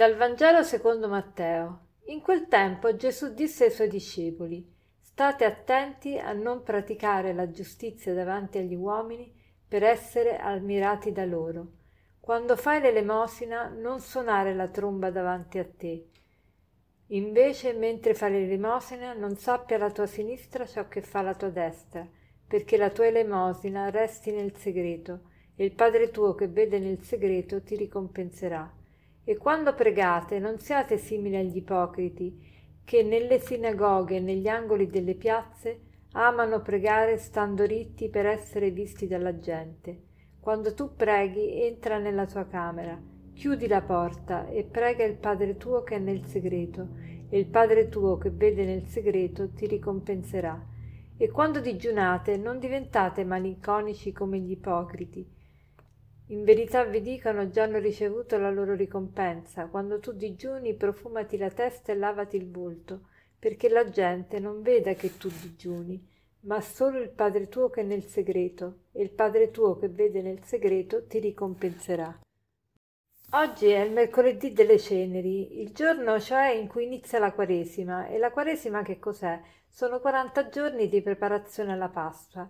Dal Vangelo secondo Matteo. In quel tempo Gesù disse ai suoi discepoli, State attenti a non praticare la giustizia davanti agli uomini per essere ammirati da loro. Quando fai l'elemosina non suonare la tromba davanti a te. Invece, mentre fai l'elemosina, non sappia la tua sinistra ciò che fa la tua destra, perché la tua elemosina resti nel segreto, e il Padre tuo che vede nel segreto ti ricompenserà. E quando pregate non siate simili agli ipocriti, che nelle sinagoghe e negli angoli delle piazze amano pregare stando ritti per essere visti dalla gente. Quando tu preghi, entra nella tua camera, chiudi la porta e prega il Padre tuo che è nel segreto, e il Padre tuo che vede nel segreto ti ricompenserà. E quando digiunate non diventate malinconici come gli ipocriti, in verità vi dicono già hanno ricevuto la loro ricompensa. Quando tu digiuni, profumati la testa e lavati il volto, perché la gente non veda che tu digiuni, ma solo il Padre tuo che è nel segreto, e il Padre tuo che vede nel segreto ti ricompenserà. Oggi è il mercoledì delle ceneri, il giorno cioè in cui inizia la Quaresima. E la Quaresima che cos'è? Sono 40 giorni di preparazione alla Pasqua.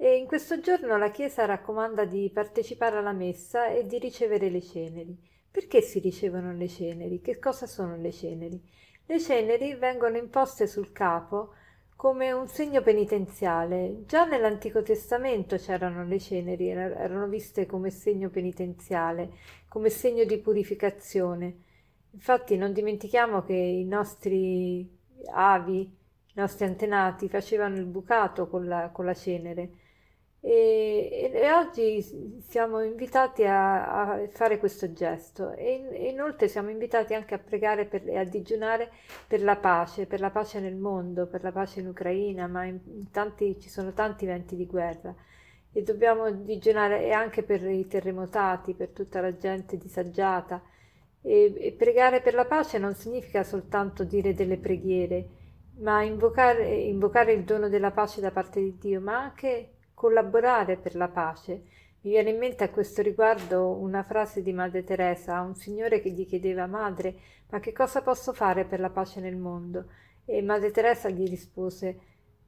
E in questo giorno la Chiesa raccomanda di partecipare alla messa e di ricevere le ceneri. Perché si ricevono le ceneri? Che cosa sono le ceneri? Le ceneri vengono imposte sul capo come un segno penitenziale. Già nell'Antico Testamento c'erano le ceneri, erano viste come segno penitenziale, come segno di purificazione. Infatti non dimentichiamo che i nostri avi, i nostri antenati facevano il bucato con la, con la cenere e, e, oggi siamo invitati a, a, fare questo gesto e, inoltre siamo invitati anche a pregare e a digiunare per la pace, per la pace nel mondo, per la pace in Ucraina, ma in, tanti, ci sono tanti venti di guerra e dobbiamo digiunare anche per i terremotati, per tutta la gente disagiata. E, e pregare per la pace non significa soltanto dire delle preghiere, ma invocare, invocare il dono della pace da parte di Dio, ma anche collaborare per la pace. Mi viene in mente a questo riguardo una frase di Madre Teresa a un signore che gli chiedeva Madre, ma che cosa posso fare per la pace nel mondo? E Madre Teresa gli rispose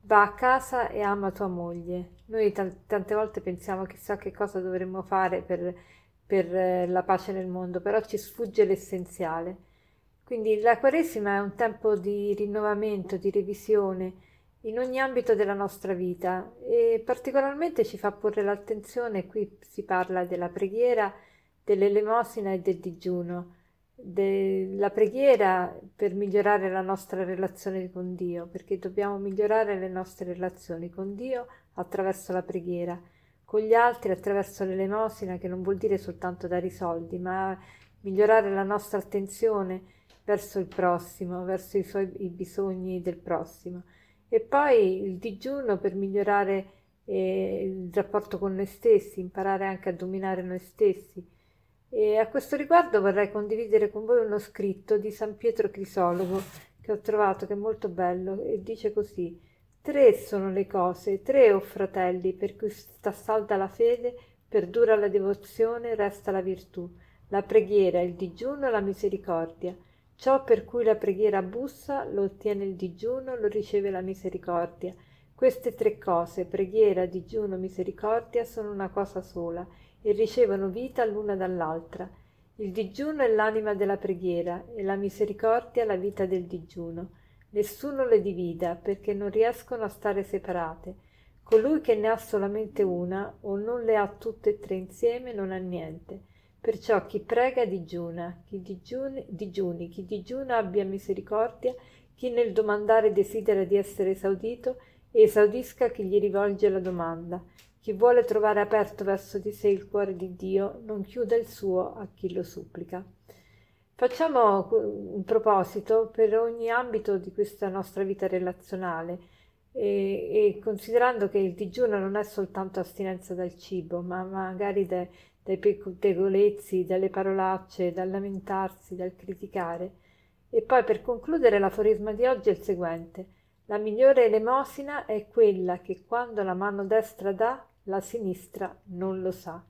Va a casa e ama tua moglie. Noi t- tante volte pensiamo chissà che cosa dovremmo fare per, per eh, la pace nel mondo, però ci sfugge l'essenziale. Quindi la Quaresima è un tempo di rinnovamento, di revisione, in ogni ambito della nostra vita. E particolarmente ci fa porre l'attenzione, qui si parla della preghiera, dell'elemosina e del digiuno, della preghiera per migliorare la nostra relazione con Dio, perché dobbiamo migliorare le nostre relazioni con Dio attraverso la preghiera, con gli altri attraverso l'elemosina, che non vuol dire soltanto dare i soldi, ma migliorare la nostra attenzione verso il prossimo, verso i, suoi, i bisogni del prossimo e poi il digiuno per migliorare eh, il rapporto con noi stessi, imparare anche a dominare noi stessi. E a questo riguardo vorrei condividere con voi uno scritto di San Pietro Crisologo che ho trovato che è molto bello e dice così Tre sono le cose, tre o oh fratelli, per cui sta salda la fede, perdura la devozione, resta la virtù, la preghiera, il digiuno e la misericordia. Ciò per cui la preghiera bussa lo ottiene il digiuno, lo riceve la misericordia. Queste tre cose, preghiera, digiuno, misericordia, sono una cosa sola e ricevono vita l'una dall'altra. Il digiuno è l'anima della preghiera e la misericordia la vita del digiuno. Nessuno le divida perché non riescono a stare separate. Colui che ne ha solamente una o non le ha tutte e tre insieme non ha niente. Perciò chi prega digiuna, chi digiuni, digiuni, chi digiuna abbia misericordia, chi nel domandare desidera di essere esaudito, esaudisca chi gli rivolge la domanda. Chi vuole trovare aperto verso di sé il cuore di Dio, non chiuda il suo a chi lo supplica. Facciamo un proposito per ogni ambito di questa nostra vita relazionale e, e considerando che il digiuno non è soltanto astinenza dal cibo, ma magari de, dai pettegolezzi, dalle parolacce, dal lamentarsi, dal criticare. E poi per concludere l'aforisma di oggi è il seguente. La migliore elemosina è quella che quando la mano destra dà, la sinistra non lo sa.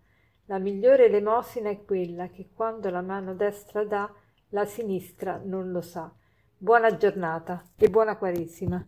La migliore elemosina è quella che quando la mano destra dà, la sinistra non lo sa. Buona giornata e buona Quaresima.